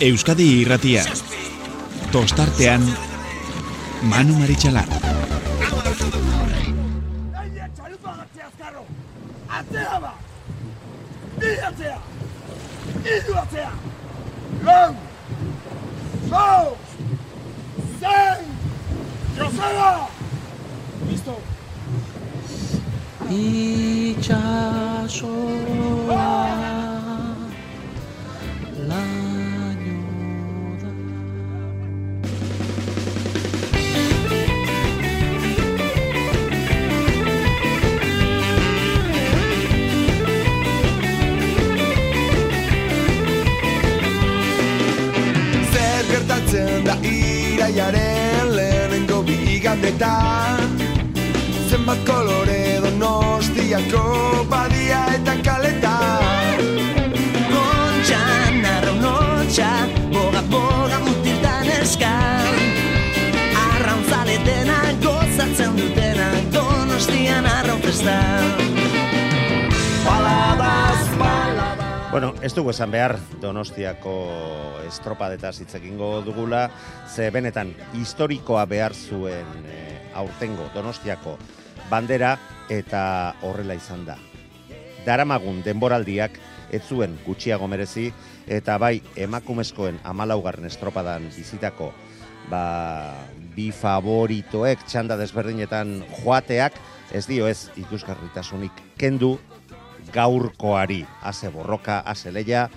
Euskadi irratia. Tostartean, Manu Maritxalar. Atzea ba! Bi atzea! Iru atzea! Lau! Lau! Zen! Joseba! Listo! itxasoa da iraiaren lehenengo bigandetan Zenbat kolore donostiako badia eta kaletan. Kontxan, arraunotxa, boga boga mutiltan eskan. Arrauntzale dena gozatzen dutena Donostian arraun festan Bueno, ez dugu esan behar Donostiako estropadetaz hitz egingo dugula, ze benetan historikoa behar zuen eh, aurtengo Donostiako bandera eta horrela izan da. Daramagun denboraldiak ez zuen gutxiago merezi eta bai emakumezkoen amalaugarren estropadan bizitako ba, bi favoritoek txanda desberdinetan joateak ez dio ez ikusgarritasunik kendu gaurkoari, ase borroka, ase leia,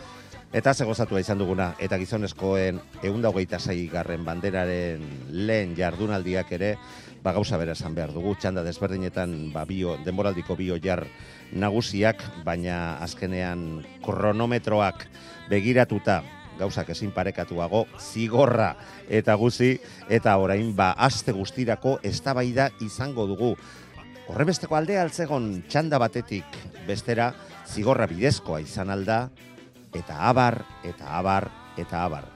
eta ase gozatua izan duguna, eta gizonezkoen eunda hogeita garren banderaren lehen jardunaldiak ere, ba gauza bera esan behar dugu, txanda desberdinetan ba, bio, denboraldiko bio jar nagusiak, baina azkenean kronometroak begiratuta, gauzak ezin parekatuago, zigorra eta guzi, eta orain ba aste guztirako eztabaida izango dugu. Horrebesteko aldea altzegon txanda batetik bestera zigorra bidezkoa izan alda, eta abar, eta abar, eta abar.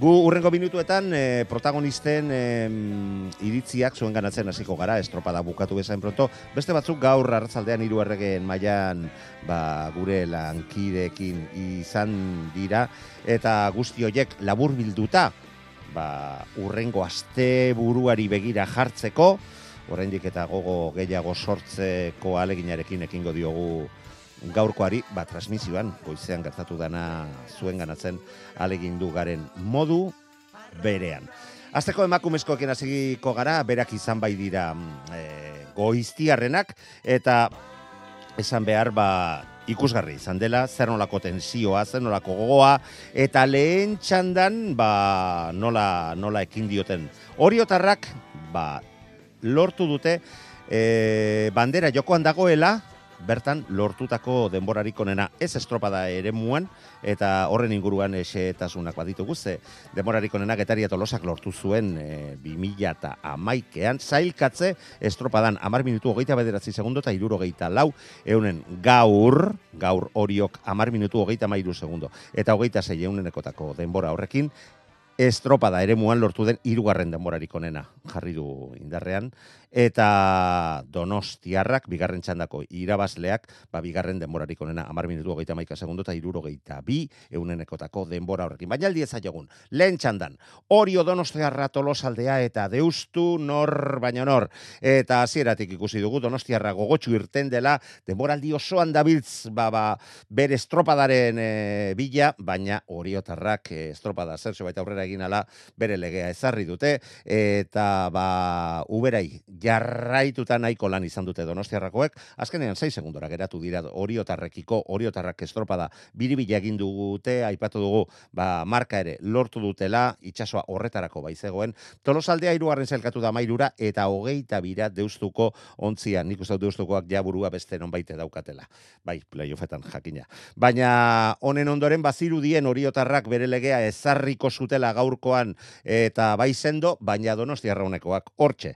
Gu urrengo minutuetan eh, protagonisten eh, iritziak zuen ganatzen hasiko gara, estropada bukatu bezain pronto. Beste batzuk gaur arratzaldean hiru erregen mailan ba, gure lankideekin izan dira, eta guzti horiek labur bilduta, ba, urrengo aste buruari begira jartzeko, oraindik eta gogo gehiago sortzeko aleginarekin ekingo diogu gaurkoari, ba, transmisioan, goizean gertatu dana zuen ganatzen alegindu garen modu berean. Azteko emakumezkoekin hasiko gara, berak izan bai dira e, goiztiarrenak, eta esan behar ba, ikusgarri izan dela, zer nolako tensioa, zer nolako gogoa, eta lehen txandan ba, nola, nola ekin dioten. Oriotarrak ba, lortu dute e, bandera jokoan dagoela, bertan lortutako denborarik onena. Ez estropada ere muan, eta horren inguruan esetasunak baditugu ze denborarik onena getaria tolosak lortu zuen e, 2000 eta amaikean, zailkatze estropadan amar minutu hogeita bederatzi segundo eta iruro geita lau, eunen gaur, gaur horiok amar minutu hogeita mairu segundo, eta hogeita zei eunenekotako denbora horrekin, estropada ere muan lortu den hirugarren denborarik onena jarri du indarrean eta Donostiarrak bigarren txandako irabazleak ba bigarren denborarik onena 10 minutu 31 segundo eta 72 eunenekotako denbora horrekin. Baina aldi ezaiogun lehen txandan Orio Donostiarra Tolosaldea eta Deustu nor baina nor. Eta hasieratik ikusi dugu Donostiarra gogotsu irten dela denboraldi osoan dabiltz ba, ba bere estropadaren e, bila baina Oriotarrak e, estropada zertxo baita aurrera egin ala bere legea ezarri dute. Eta ba uberai jarraituta nahiko lan izan dute Donostiarrakoek. Azkenean 6 segundora geratu dira Oriotarrekiko Oriotarrak estropada biribila egin dugute aipatu dugu ba marka ere lortu dutela itsasoa horretarako baizegoen. Tolosaldea hirugarren zelkatu da mailura eta hogeita bira deustuko ontzian nik uste deustukoak ja burua beste nonbait daukatela. Bai playoffetan jakina. Baina honen ondoren bazirudien Oriotarrak bere legea ezarriko zutela gaurkoan eta bai sendo baina Donostiarraunekoak hortxe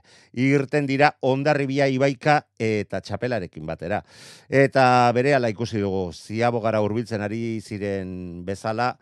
irten dira ondarribia ibaika eta txapelarekin batera. Eta bere ala ikusi dugu, ziabo gara urbiltzen ari ziren bezala,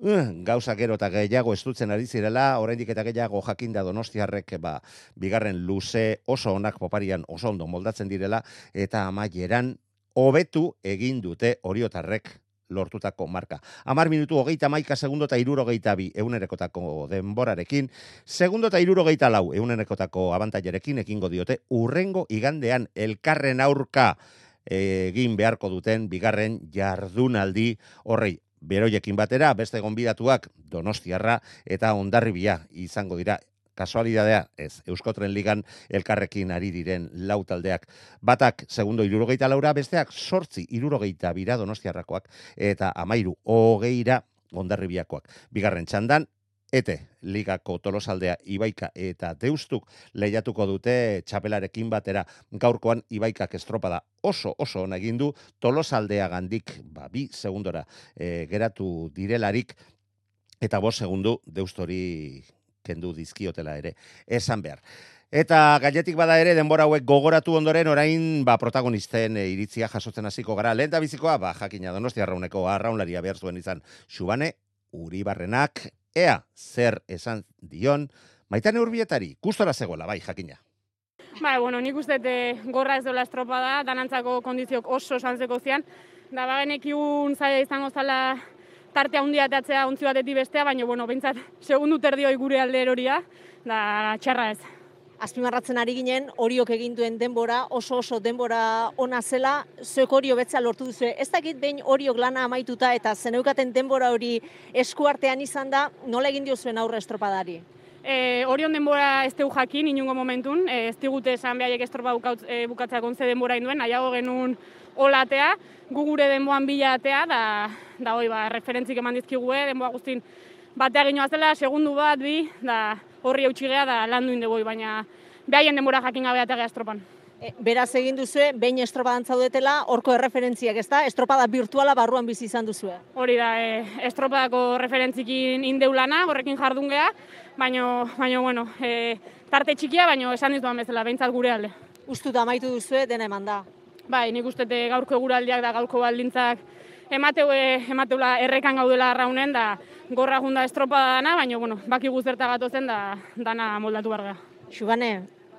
uh, gauza gero eta gehiago estutzen ari zirela, oraindik eta gehiago jakinda donostiarrek ba, bigarren luze oso onak poparian oso ondo moldatzen direla, eta amaieran hobetu egin dute oriotarrek lortutako marka. Amar minutu hogeita maika segundo eta irurogeita bi eunerekotako denborarekin, segundo eta irurogeita lau eunerekotako abantaiarekin ekingo diote urrengo igandean elkarren aurka egin beharko duten bigarren jardunaldi horrei beroiekin batera, beste gonbidatuak Donostiarra eta Ondarribia izango dira kasualidadea, ez, Euskotren Ligan elkarrekin ari diren lau taldeak. Batak, segundo irurogeita laura, besteak sortzi irurogeita bira donostiarrakoak, eta amairu hogeira ondarribiakoak. Bigarren txandan, ete ligako tolosaldea Ibaika eta Deustuk lehiatuko dute txapelarekin batera gaurkoan Ibaikak estropada oso oso ona egin du tolosaldea gandik ba, bi segundora e, geratu direlarik eta bos segundu Deustori kendu dizkiotela ere esan behar. Eta gainetik bada ere denbora hauek gogoratu ondoren orain ba protagonisten e, iritzia jasotzen hasiko gara. Lehen da bizikoa ba jakina Donostia arrauneko arraunlaria behar zuen izan Xubane Uribarrenak ea zer esan dion Maitane Urbietari gustora zegoela bai jakina. Ba, bueno, nik uste e, gorra ez dola estropada, danantzako kondiziok oso santzeko zian. Da, ba, genekiun izango zala tarte handia atatzea ontzi batetik bestea, baina, bueno, behintzat, segundu terdioi gure alde eroria, da, txarra ez. Azpimarratzen ari ginen, horiok egin duen denbora, oso oso denbora ona zela, zuek horio betza lortu duzu. Ez dakit behin horiok lana amaituta eta zeneukaten denbora hori eskuartean izan da, nola egin diozuen aurre estropadari? E, orion denbora ez teu jakin, inungo momentun, e, ez digute esan behaiek estropa e, bukatzea kontze denbora induen, nahiago genuen olatea, gu gure denboan bila atea, da, da hoi, ba, referentzik eman dizkigue, denboa guztin batea ginoa zela, segundu bat, bi, da horri eutxigea da landu indegoi, baina behaien denbora jakin gabe atea estropan. E, beraz egin duzue, behin estropadan zaudetela, horko erreferentziak ez da, estropada virtuala barruan bizi izan duzue. Hori da, e, estropadako referentzikin indeulana, horrekin jardun geha, baina, baina, bueno, e, tarte txikia, baina esan dizuan bezala, behintzat gure alde. Ustu da amaitu duzue, dena eman da. Bai, nik uste gaurko eguraldiak da gaurko baldintzak emateu, emateula errekan gaudela arraunen, da gorra junda estropa dana, baina, bueno, baki guzerta gatozen da dana moldatu barga. Xubane,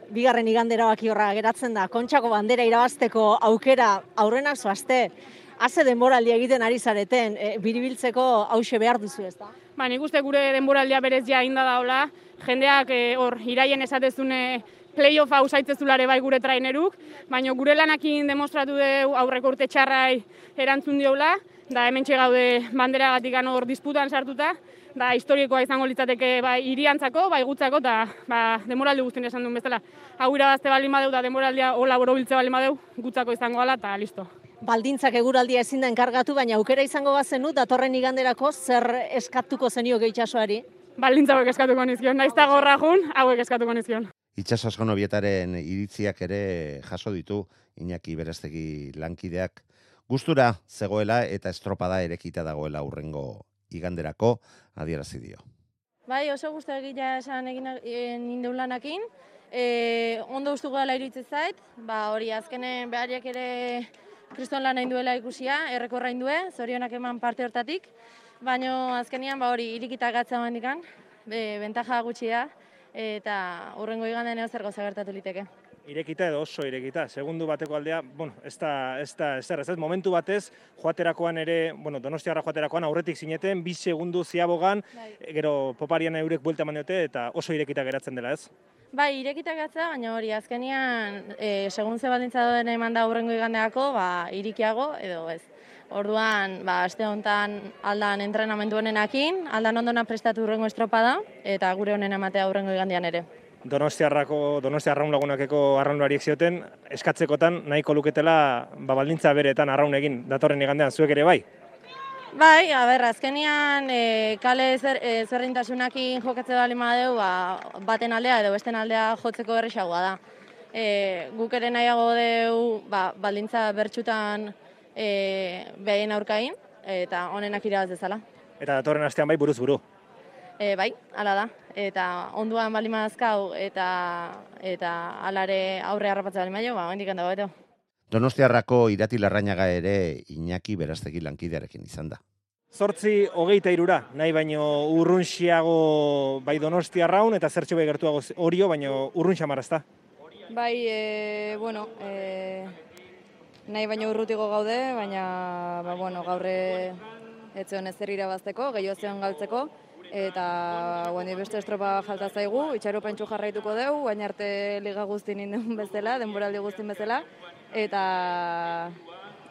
bigarren igandera baki horra geratzen da, kontxako bandera irabazteko aukera aurrenak zoazte, haze denboraldia egiten ari zareten, e, biribiltzeko hause behar duzu ez da? Ba, nik uste gure denboraldia berez ja inda daula, jendeak e, hor iraien esatezune playoff hau zaitzezulare bai gure traineruk, baina gure lanakin demostratu du aurreko urte txarrai erantzun diola, da hemen gaude bandera gatik hor disputan sartuta, da historikoa izango litzateke bai iriantzako, bai gutzako, eta ba, demoraldi guztien esan duen bezala. Hau irabazte baldin badeu, da demoraldia hola borobiltze baldin badeu, gutzako izango gala, eta listo. Baldintzak eguraldia ezin da enkargatu, baina aukera izango bazenu, datorren iganderako zer eskatuko zenio gehitxasoari? Baldintzak eskatuko nizkion, naiz eta gorra jun, hauek eskatuko nizkion. Itxaso askonobietaren iritziak ere jaso ditu, Iñaki Berestegi lankideak, gustura zegoela eta estropada erekita dagoela urrengo iganderako adierazi dio. Bai, oso guztu egitea esan egin nindeun lanakin. E, ondo ustu gala iruditzen zait, ba, hori azkenen behariak ere kriston lan duela ikusia, errekorra indue, zorionak eman parte hortatik. Baina azkenian ba, hori irikita gatza mandikan, be, bentaja gutxia, eta urrengo iganden zer goza gertatu liteke irekita edo oso irekita. Segundu bateko aldea, bueno, ez da, ez da, ez da, ez momentu batez, joaterakoan ere, bueno, donostiarra joaterakoan aurretik zineten, bi segundu ziabogan, bai. gero poparian eurek buelta eman diote, eta oso irekita geratzen dela ez? Bai, irekita gatza, baina hori, azkenian, e, segun ze baldintza doen eman da aurrengo igandeako, ba, irikiago, edo ez. Orduan, ba, aste honetan aldan entrenamendu honenakin, aldan ondona prestatu urrengo estropada, eta gure honen ematea urrengo igandean ere. Donostiarrako, Donostia arraun lagunakeko arraunlariek zioten, eskatzekotan nahiko luketela ba, baldintza beretan arraun egin datorren igandean zuek ere bai? Bai, a ber, azkenian e, kale zer, e, zerrintasunakin jokatze da lima deu, ba, baten aldea edo besten aldea jotzeko berrexagoa da. E, guk ere nahiago deu ba, baldintza bertxutan e, behaien aurkain, eta honenak irabaz dezala. Eta datorren astean bai buruz buru? E, bai, ala da. Eta onduan bali mazkau eta eta alare aurre harrapatzea bali maio, ba, hendik handa beto. Donostiarrako irati larrainaga ere Iñaki berastegi lankidearekin izan da. Zortzi hogeita irura, nahi baino urrunxiago bai donostiarraun eta zertxo bai gertuago orio, baino urrunxa marazta. Bai, e, bueno, e, nahi baino urrutiko gaude, baina ba, bueno, gaurre etzion ezer irabazteko, gehiago zion galtzeko, eta guani beste estropa falta zaigu, itxaro pentsu jarraituko dugu, baina arte liga guztin indun bezala, denboraldi guztin bezala, eta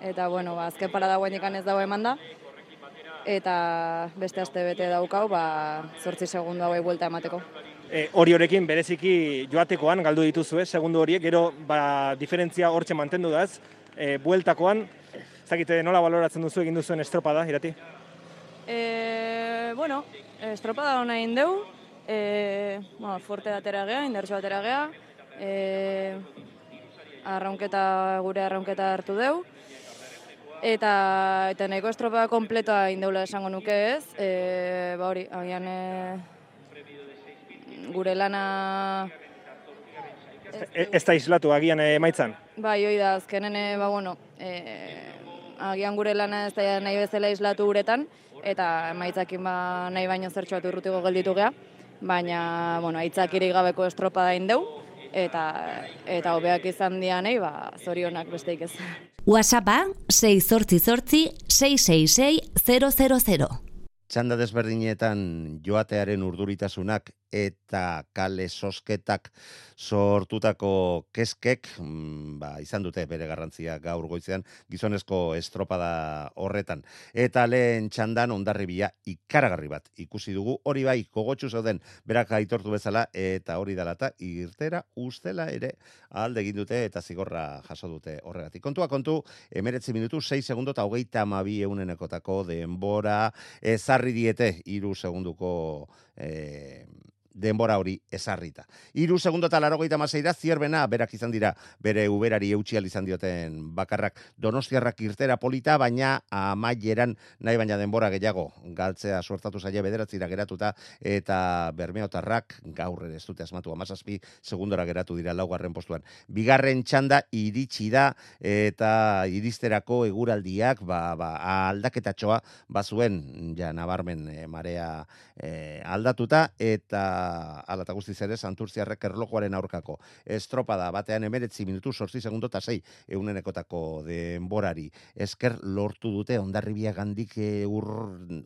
eta bueno, ba, azken parada guainekan ez dago eman da, eta beste aste bete daukau, ba, zortzi segundu hauei buelta emateko. E, hori horekin bereziki joatekoan galdu dituzue, segundu horiek, gero ba, diferentzia hortxe mantendu da ez, e, bueltakoan, ez dakite nola baloratzen duzu egin duzuen estropada, irati? E, bueno, estropada hona egin deu, e, bueno, fuerte datera gea, indartxo datera gea, e, arraunketa, gure arraunketa hartu deu, eta eta nahiko estropada kompletoa indeula esango nuke ez, e, ba hori, agian e, gure lana E, ez da islatu agian eh, emaitzan? Bai, hoi da, azkenen, e, ba, bueno, e, agian gure lana ez da nahi bezala islatu guretan, eta emaitzakin ba, nahi baino zertxo bat urrutiko gelditu geha, baina, bueno, aitzakiri gabeko estropada indeu, eta eta hobeak izan dianei, ba, zorionak besteik ez. WhatsAppa 6 zortzi zortzi 666 000. Txanda desberdinetan joatearen urduritasunak eta kale sosketak sortutako keskek, mm, ba, izan dute bere garrantzia gaur goizean, gizonezko estropada horretan. Eta lehen txandan ondarribia ikaragarri bat ikusi dugu, hori bai, kogotxu zeuden berak aitortu bezala, eta hori dalata, irtera ustela ere alde egin dute eta zigorra jaso dute horregatik. Kontua kontu, emeretzi minutu, 6 segundo eta hogeita amabi eunenekotako denbora, ezarri diete, iru segunduko eh, denbora hori ezarrita. Iru segundo eta laro gaita maseira, zierbena, berak izan dira, bere uberari eutxial izan dioten bakarrak donostiarrak irtera polita, baina amaieran nahi baina denbora gehiago galtzea suertatu zaila bederatzira geratuta, eta bermeotarrak gaur ere ez dute asmatu amazazpi, segundora geratu dira laugarren postuan. Bigarren txanda iritsi da, eta iristerako eguraldiak, ba, ba, aldaketatxoa, bazuen, ja, nabarmen e, marea e, aldatuta, eta ala eta guztiz ere santurtziarrek erlojuaren aurkako estropada batean emeretzi minutu sortzi segundo eta sei eunenekotako denborari esker lortu dute ondarribia gandik ur,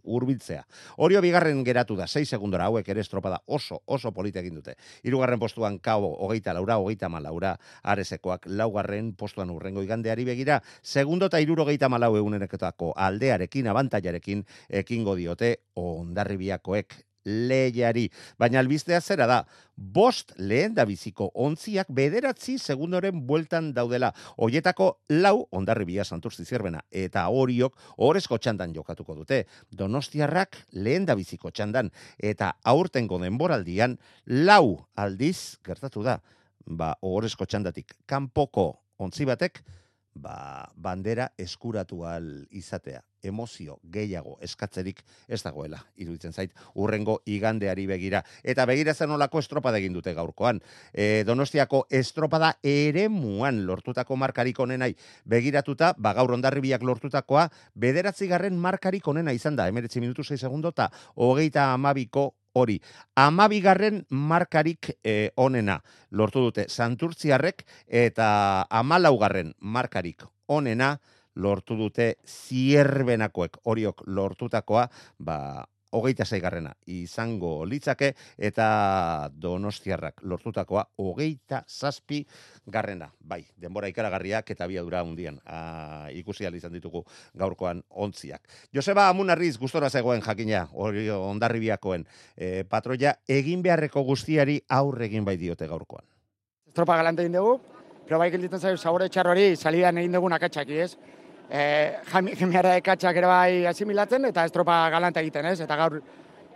urbiltzea. Orio bigarren geratu da, 6 segundora hauek ere estropada oso, oso polite egin dute. Hirugarren postuan kabo, hogeita laura, hogeita malaura, aresekoak laugarren postuan urrengo igandeari begira, segundo geita malau eunenekotako aldearekin, abantaiarekin, ekingo diote ondarribiakoek lehiari. Baina albistea zera da, bost lehen da biziko ontziak bederatzi segundoren bueltan daudela. Hoietako lau ondarri bia santurzi zerbena eta horiok horrezko txandan jokatuko dute. Donostiarrak lehen da biziko txandan eta aurtengo denboraldian lau aldiz gertatu da. Ba, horrezko txandatik kanpoko ontzi batek, ba, bandera eskuratu al izatea emozio gehiago eskatzerik ez dagoela, iruditzen zait, urrengo igandeari begira. Eta begira zen olako estropada egin dute gaurkoan. E, donostiako estropada ere muan lortutako markarik onenai begiratuta, ba gaur ondarribiak lortutakoa, bederatzi garren markarik onena izan da, emeretzi minutu 6 segundo, eta hogeita amabiko hori. Amabigarren markarik e, onena lortu dute Santurtziarrek eta amalaugarren markarik onena lortu dute zierbenakoek horiok lortutakoa, ba, hogeita zeigarrena izango litzake eta donostiarrak lortutakoa hogeita zazpi garrena. Bai, denbora ikaragarriak eta biadura hundian a, ikusi izan ditugu gaurkoan ontziak. Joseba Amunarriz gustora zegoen jakina, hori ondarribiakoen e, patroia egin beharreko guztiari aurre egin bai diote gaurkoan. Estropa galante egin dugu, pero bai gelditzen zaitu sabore txarrori salidan egin dugu nakatxaki, ez? Eh, jemiarra ekatxak ere bai asimilatzen eta estropa galanta egiten, ez? Eta gaur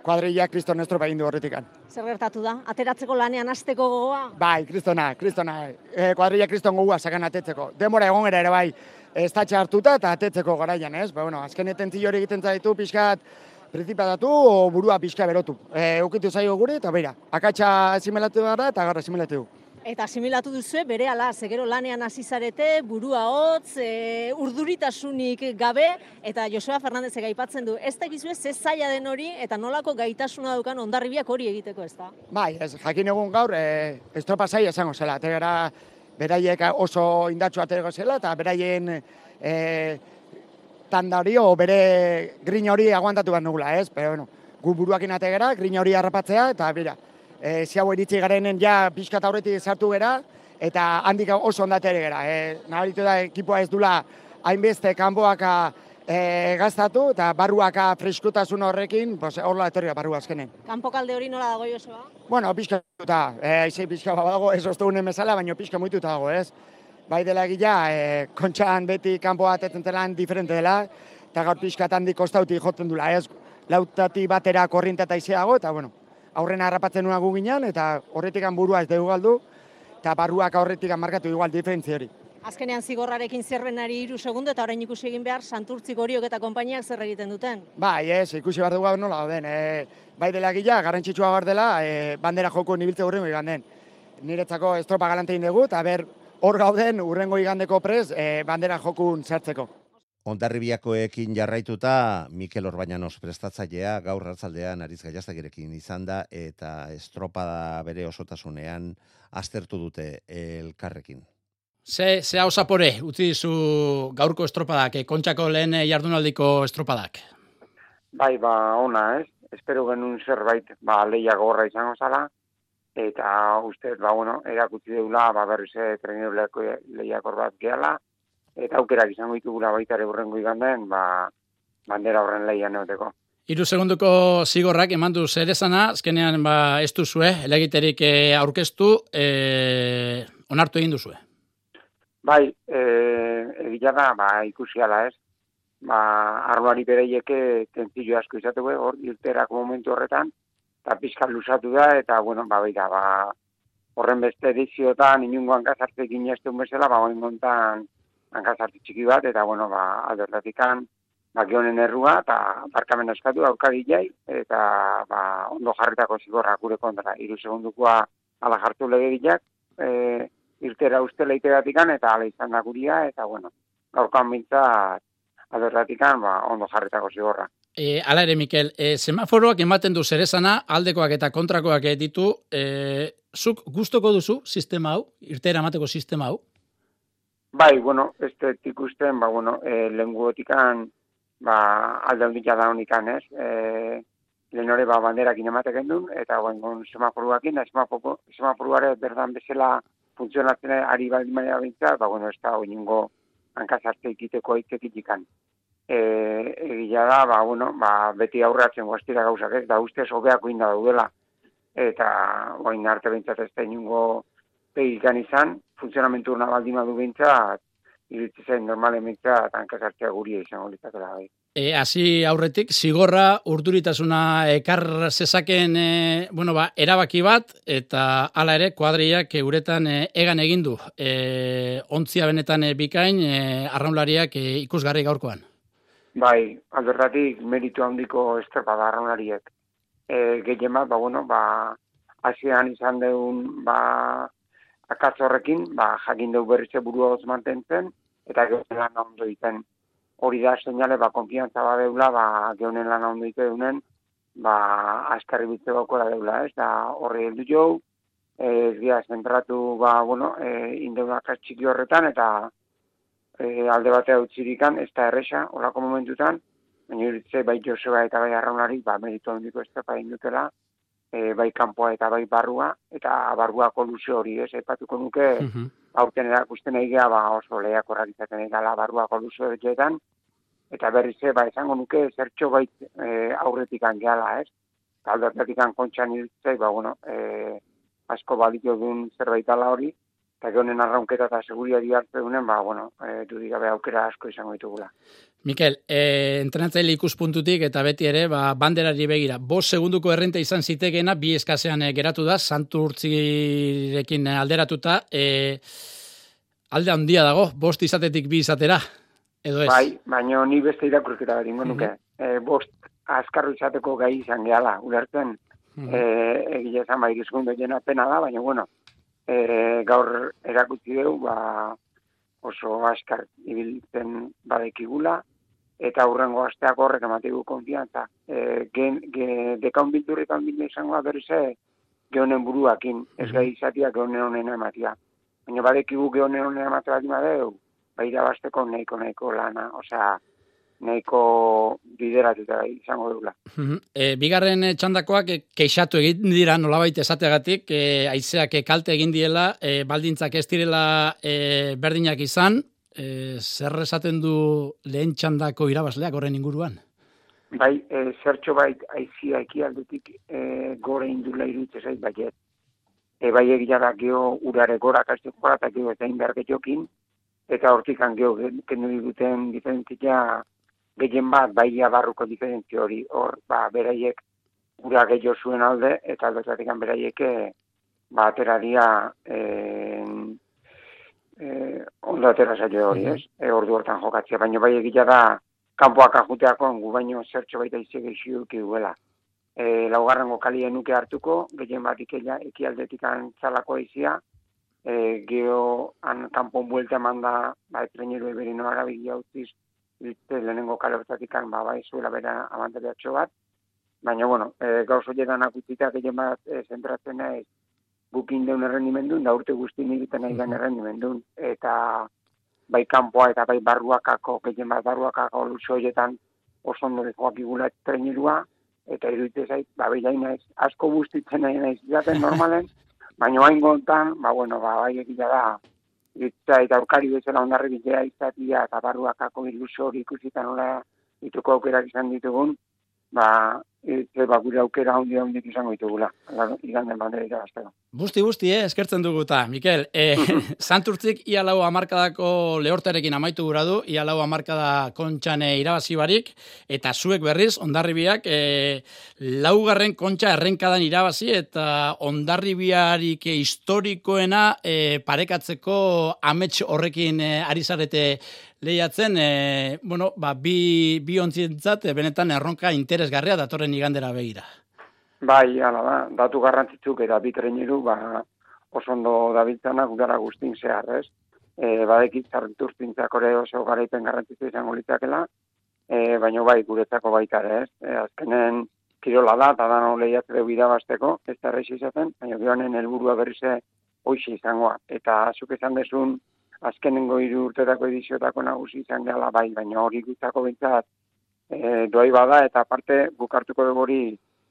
kuadrilla kriston estropa egin du horretik. Zer gertatu da? Ateratzeko lanean hasteko gogoa? Bai, kristona, kristona. E, kuadrilla kriston gogoa sakan atetzeko. Demora egon ere bai ez hartuta eta atetzeko garaian, ez? Ba, bueno, azken eten hori egiten zaitu pixkat principatatu o burua pixka berotu. E, ukitu zaio gure eta beira, akatsa asimilatu gara eta gara asimilatu Eta asimilatu duzu bere ala, zegero lanean hasi zarete, burua hotz, e, urduritasunik gabe, eta Joseba Fernandez aipatzen du, ez da gizue ze zaila den hori, eta nolako gaitasuna dukan ondarribiak hori egiteko, ez da? Bai, ez, jakin egun gaur, e, estropa zaila esango zela, eta gara beraiek oso indatxu aterako zela, eta beraien e, tanda hori, o bere grin hori aguantatu behar nugula, ez? Pero, bueno, gu buruakin ategera, grin hori harrapatzea, eta bera, e, ziago iritsi garenen ja pixka aurretik sartu gera, eta handik oso ondatere gera. E, Naharitu da, ekipoa ez dula hainbeste kanboaka e, gaztatu, eta barruaka freskotasun horrekin, pues, horla etorri barru azkenen. Kanpo kalde hori nola dago Joseba? Bueno, pixka eta, e, aize pixka dago, ez oztu unen bezala, baina pixka muituta dago, ez? Bai dela egila, e, kontxan beti kanpo bat etentelan diferente dela, eta gaur pixka handik kostauti jotzen dula, ez? Lautati batera korriente eta izeago, eta bueno, aurrena harrapatzen nua gu ginen, eta horretik burua ez dugu galdu, eta barruak horretik markatu igual diferentzi hori. Azkenean zigorrarekin zerrenari iru segundu eta orain ikusi egin behar santurtzik horiok eta konpainiak zer egiten duten. Bai, ez, ikusi behar dugu nola gauden. E, bai dela gila, garrantzitsua gaur dela, e, bandera joko nibiltze hurrengo iganden. Niretzako estropa galantein dugu, eta ber, hor gauden urrengo igandeko prez e, bandera jokun zertzeko. Ondarribiakoekin jarraituta Mikel Orbañanos prestatzailea gaur hartzaldean ariz gaiastagirekin izan da eta estropada bere osotasunean aztertu dute elkarrekin. Ze, ze hau zapore, utzi dizu gaurko estropadak, eh, kontxako lehen jardunaldiko estropadak? Bai, ba, ona, ez? Espero genuen zerbait, ba, leia gorra izango zala, eta uste, ba, bueno, erakutzi deula, ba, berriz trenio lehiakor bat gehala, eta aukerak izango ditugula baita ere urrengo iganden, ba, bandera horren lehian neoteko. Iru segunduko zigorrak eman du zer esana, azkenean ba, ez duzue, elegiterik eh, aurkeztu, e, onartu egin duzue. Bai, e, egia da, ba, ikusi ala ez. Ba, arloari bereieke tentzillo asko izateko, hor, irterako momentu horretan, eta pizkal lusatu da, eta, bueno, ba, baita, ba, horren beste ediziotan, inungo hankazarte gineztun bezala, ba, oin gontan hankazarte txiki bat, eta, bueno, ba, aldertatikan, ba, gehonen errua, eta barkamen eskatu, aurkagilei, eta, ba, ondo jarritako zigorra gure kontra, iru segundukoa ala jartu lege e, irtera uste leiteatikan eta ala izan da guria, eta bueno, gaurkoan bintza alderratikan ba, ondo jarretako zigorra. E, ala ere, Mikel, e, semaforoak ematen du zerezana, aldekoak eta kontrakoak ditu, e, zuk gustoko duzu sistema hau, irtera emateko sistema hau? Bai, bueno, ez ikusten, ba, bueno, e, lenguotikan, ba, alde hondik da honikan, ez? E, lehen hori, ba, banderak inemateken duen, eta guen semaforoakin, da semaforoare berdan bezala funtzionatzen ari baldin maia bintza, ba, bueno, ez da oinungo hankazarte ikiteko aitzetik ikan. E, egia da, ba, bueno, ba, beti aurratzen guaztira gauzak ez, da ustez hobeako inda daudela, eta oin arte bintzat ez da inungo pegikan izan, funtzionamentu urna baldin madu bintzat, iritzen normalen bintzat hankazartea guria izango litzatela bai. E, hasi aurretik, zigorra urduritasuna ekar zezaken e, bueno, ba, erabaki bat, eta hala ere, kuadriak uretan e, egan egin du. E, ontzia benetan e, bikain, e, arraunlariak e, ikusgarri gaurkoan. Bai, alderratik meritu handiko estropa da arraunlariek. E, Gehien bat, ba, bueno, ba, asian izan deun, ba, akatzorrekin, ba, jakin deu berrize burua mantentzen, eta gero lan ondo iten hori da seinale ba konfiantza ba ba geunen lan ondo ite dunen ba askarri bitze gokora deula ez? Da horri heldu jo ez dia zentratu ba bueno e, indeunak txiki horretan eta e, alde batea utzirikan ez da erresa horako momentutan baina iritze bai Joseba eta bai Arraunari ba meritu handiko ez da dutela e, bai kanpoa eta bai barrua eta barrua kolusio hori ez aipatuko nuke mm -hmm aurten erakusten egia ba oso lehiak horrak izaten egala barruako luzo etxeetan, eta berriz ba, esango nuke zertxo bait e, aurretik angeala, ez? Aldertetik kontxan hiltzei, ba, bueno, e, asko balitio duen zerbait ala hori, eta gehonen arraunketa eta seguria diartze dunen, ba, bueno, e, dudik gabe aukera asko izango ditugula. Mikel, e, entrenatzaile ikuspuntutik eta beti ere, ba, banderari begira, bos segunduko errenta izan zitekena, bi eskasean e, geratu da, santurtzirekin alderatuta, e, alde handia dago, bost izatetik bi izatera, edo ez? Bai, baina ni beste irakurketa bat ingo nuke, mm -hmm. bost azkarru izateko gai izan gehala, ulertzen, mm -hmm. e, egile esan bai, pena da, baina bueno, e, gaur erakutsi dugu, ba, oso askar ibiltzen badekigula, eta aurrengo asteak horrek ematigu konfiantza. E, gen, ge, dekaun bildurretan bildu izango berrize, gehonen buruakin, ez gai izatia gehonen honen ematia. baina badekigu gehonen honen amate bat badeu, ba irabasteko nahiko nahiko lana, osea, nahiko bideratuta izango dugula. E, bigarren eh, txandakoak eh, keixatu egin dira nolabait esategatik, e, aizeak kalte egin diela, e, baldintzak ez direla e, berdinak izan, e, zer esaten du lehen txandako irabazleak horren inguruan? Bai, e, zertxo bait aizia ekialdetik e, gore indula iruditzen zait baiet. E, bai egia da geho urare gora kaste jora eta geho eta inbergetiokin, eta hortikan geho kendu diguten diferentzia gehien bat bai barruko diferentzia hori, hor, ba, beraiek ura gehiago zuen alde, eta aldezatik beraiek e, ba, atera dia e, e, ondo atera zailo hori, ez? E, ordu hortan jokatzea, baina bai egia da kanpoak ajuteako gu baino zertxo baita izi gehiago duela. E, laugarrengo kalien nuke hartuko, gehien bat ikela, ekialdetik antzalako izia, e, geho han kanpon buelta manda, ba, etreneru eberi noara bigia utziz, Biste, lehenengo kale hortatik ba, bai, zuela bera amanteriatxo bat. Baina, bueno, e, gauz horietan akutzita gehien bat e, zentratzen nahi gukin deun errendimendun, da urte guzti egiten nahi den errendimendun. Eta bai kanpoa eta bai barruakako, gehien bat barruakako luzo horietan oso ondo joak igula trenirua, eta iruditzen zait, ba, bai naiz, asko guztitzen nahi naiz jaten normalen, baina hain gontan, ba, bueno, ba, bai egia da, Eta, eta bezala ondarri bidea izatia eta barruakako ilusio hori ikusita nola dituko aukerak izan ditugun, ba, e, ba, gure aukera handi handi izango ditugula, iganden bandera irabazteko. Busti, busti, eh, eskertzen dugu eta, Mikel, eh, santurtzik ia lau amarkadako lehortarekin amaitu gura du, ia lau amarkada kontxane irabazi barik, eta zuek berriz, ondarribiak, eh, laugarren kontxa errenkadan irabazi, eta ondarribiarik historikoena eh, parekatzeko amets horrekin eh, ari zarete lehiatzen, e, bueno, ba, bi, bi ontzientzat, e, benetan erronka interesgarria datorren igandera begira. Bai, ala da, datu garrantzitsuk eta bi treniru, ba, oso ondo dabiltzana gudara guztin zehar, ez? E, badekit zarriturtintzak ore oso garaipen garrantzitzu izango litzakela, e, baina bai, guretzako baita ez? E, azkenen kirola da, eta da no lehiatze dugu irabazteko, ez da izaten, baina gioanen helburua berrize hoxe izangoa. Eta zuk esan desun, azkenengo hiru urtetako ediziotako nagusi izan gala bai, baina hori guztako bintzat e, doai bada, eta aparte bukartuko dugu hori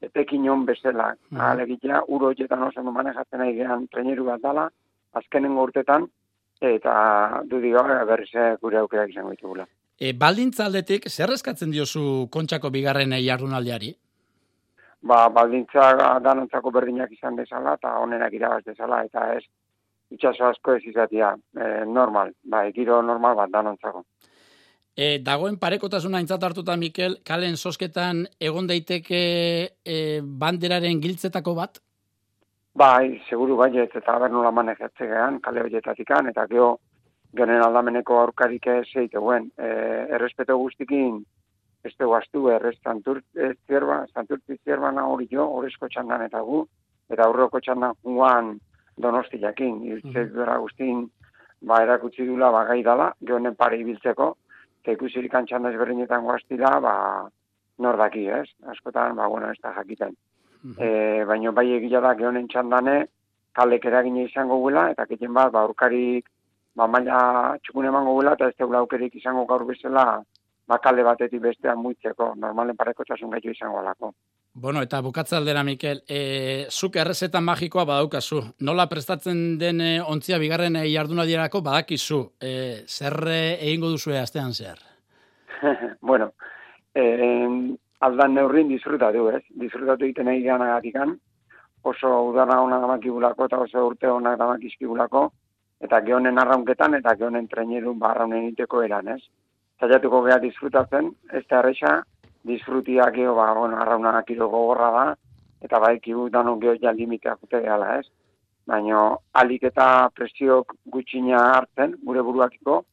etekin hon bezala. Mm -hmm. Alegitea, uro jetan oso manejatzen nahi gehan treneru bat dala, azkenengo urtetan, eta du diga berriz gure aukerak izango ditugula. E, baldintza aldetik, zer eskatzen diozu kontxako bigarren jardunaldiari? Ba, baldintza danontzako berdinak izan dezala, eta onenak irabaz dezala, eta ez, itxaso asko ez izatea, e, normal, bai, giro normal bat danontzako. E, dagoen parekotasuna intzat hartuta, Mikel, kalen sosketan egon daiteke e, banderaren giltzetako bat? Bai, seguru bai, eta haber nola manejatze gehan, kale horietatikan, eta geho, genen aldameneko aurkarik ez zeiteuen. E, errespeto guztikin, ez dugu astu, errez zanturtzi zierba hori jo, horrezko txandan eta gu, eta aurroko txandan juan, donosti jakin, irtze dura guztin, ba, erakutsi dula, ba, gai dala, jonen pare ibiltzeko, eta ikusirik antxan ezberdinetan guaztila, ba, nor daki, ez? Askotan, ba, bueno, ez da jakiten. E, baina bai egila da, gehonen txandane, kalek eragine izango gula, eta keten bat, ba, urkarik, ba, maila txukun emango gula, eta ez teula aukerik izango gaur bezala, ba, kalde batetik bestean muitzeko, normalen pareko txasun gaitu izango alako. Bueno, eta bukatza aldera, Mikel, e, zuk errezeta magikoa badaukazu. Nola prestatzen den e, ontzia bigarren e, jarduna dirako badakizu. E, zer egingo duzu astean zehar? bueno, e, aldan neurrin disfrutatu, ez? Disfrutatu egiten nahi gana oso udara hona damakigulako eta oso urte hona damakizkigulako, eta gehonen arraunketan eta gehonen treneru barraunen egiteko eran, ez? Zaiatuko geha disfrutatzen, ez da erresa, disfrutiak eo, ba, bueno, arrauna gogorra da, eta bai, kibu dano geho ja limitea jute gehala, ez? Baina, alik eta presiok gutxina hartzen, gure buruakiko,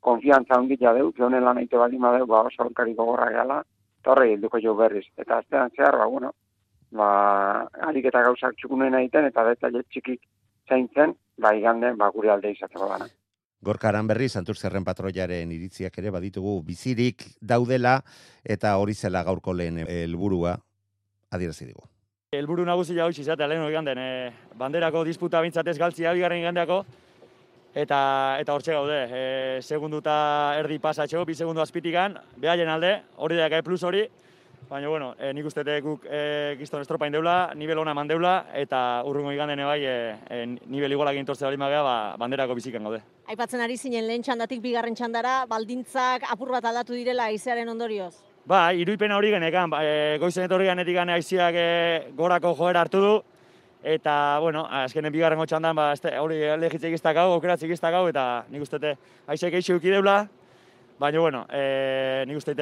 konfiantza handi jadeu, gehonen lan aite baldin badeu, ba, oso alkari gogorra gehala, eta horre hilduko jo berriz. Eta aztean zehar, ba, bueno, ba, alik eta gauzak txukunen egiten, eta detaile txikik zaintzen, ba, iganden, ba, gure alde izateko dana. Gorkaran berri, Santurzerren patroiaren iritziak ere baditugu bizirik daudela eta hori zela gaurko lehen helburua adierazi dugu. Helburu nagusia hoiz izatea lehen hori ganden, e, banderako disputa bintzatez galtzia bigarren gandeako, eta eta hortxe gaude. E, segunduta erdi pasatxo, bi segundu azpitikan, behaien alde, hori da gai plus hori, baina bueno, e, nik uste guk e, gizton estropain deula, nivel ona eman deula, eta urrungo iganden bai, e, e, nivel igualak intortze bali magea, ba, banderako bizikan gaude. Aipatzen ari zinen lehen txandatik bigarren txandara, baldintzak apur bat aldatu direla aizearen ondorioz. Ba, iruipena hori genekan, ba, e, goizen etorri ganetik gane aiziak e, gorako joera hartu du, eta, bueno, azkenen bigarren txandan, ba, este, hori legitze egiztak hau, okeratze egiztak hau, eta nik uste aiziak eixo deula, baina, bueno, e, nik uste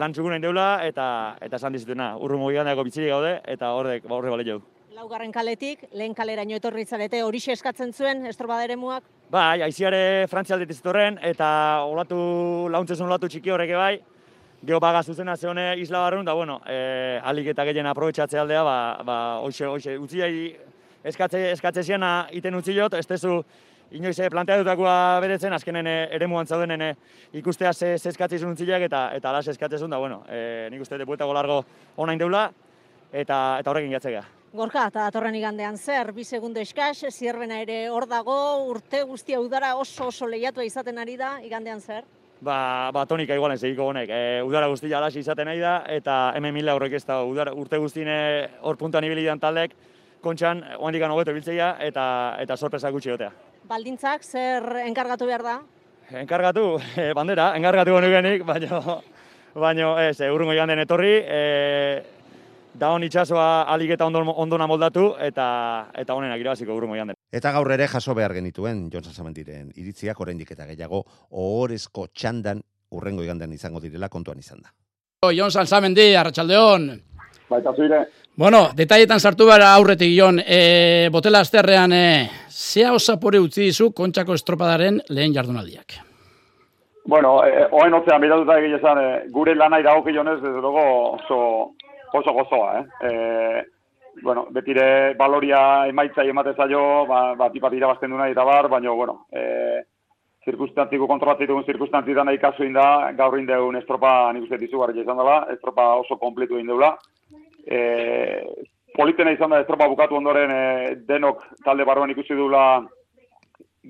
lan txugunen deula, eta eta esan dizutena, urru mugian dago bitziri gaude, eta horrek, ba, horre bale jau. Laugarren kaletik, lehen kalera etorri zarete, hori eskatzen zuen, estrobadere muak? Bai, aiziare frantzialdet izatorren, eta olatu, launtzesun olatu txiki horreke bai, Geo baga zuzena zeone isla barrun, da bueno, e, alik eta gehien aprobetxatze aldea, ba, ba, hoxe, hoxe, utzi eskatze, eskatze ziena iten utzi jot, ez tezu inoiz eh, planteatutakoa beretzen, azkenen eh, ere muan zaudenen ikustea ze, ze eskatze izun eta, eta alas eskatze zuen, da bueno, e, nik uste depuetago largo onain deula, eta, eta horrekin jatzea. Gorka, eta datorren igandean zer, bi segundo eskaz, zierbena ere hor dago, urte guztia udara oso oso lehiatua izaten ari da, igandean zer? ba, ba tonika igualen segiko honek. E, udara guztia alasi izaten nahi da, eta hemen mila horrek ez da, udara, urte guztine hor puntuan ibili taldek, kontxan, oandik hobeto biltzeia, eta, eta sorpresa gutxi gotea. Baldintzak, zer enkargatu behar da? Enkargatu, e, bandera, enkargatu genukenik, baina, baina, ez, urrungo joan den etorri, e, da hon itxasoa alik eta ondona moldatu, eta, eta honenak irabaziko urrungo joan den. Eta gaur ere jaso behar genituen Jonsa Samentiren iritziak oraindik eta gehiago ohorezko txandan urrengo igandean izango direla kontuan izan da. Jon Salzamendi, Arratxaldeon. Baita zuire. Bueno, detaietan sartu behar aurretik, Jon. E, botela azterrean, e, zea osapore utzi dizu kontxako estropadaren lehen jardunaldiak? Bueno, e, oen otzean, biratuta egin e, gure lanai dago kionez, desde luego oso, oso gozoa, eh? E, bueno, betire baloria emaitza emate zaio, ba, ba tipat irabazten duna eta bar, baina, bueno, e, zirkustantziko kontrolatzen dugun zirkustantzietan nahi kasu inda, gaur indeun estropa nik uste dizugarri izan dela, estropa oso kompletu egin deula. E, politena izan da estropa bukatu ondoren e, denok talde barruan ikusi dula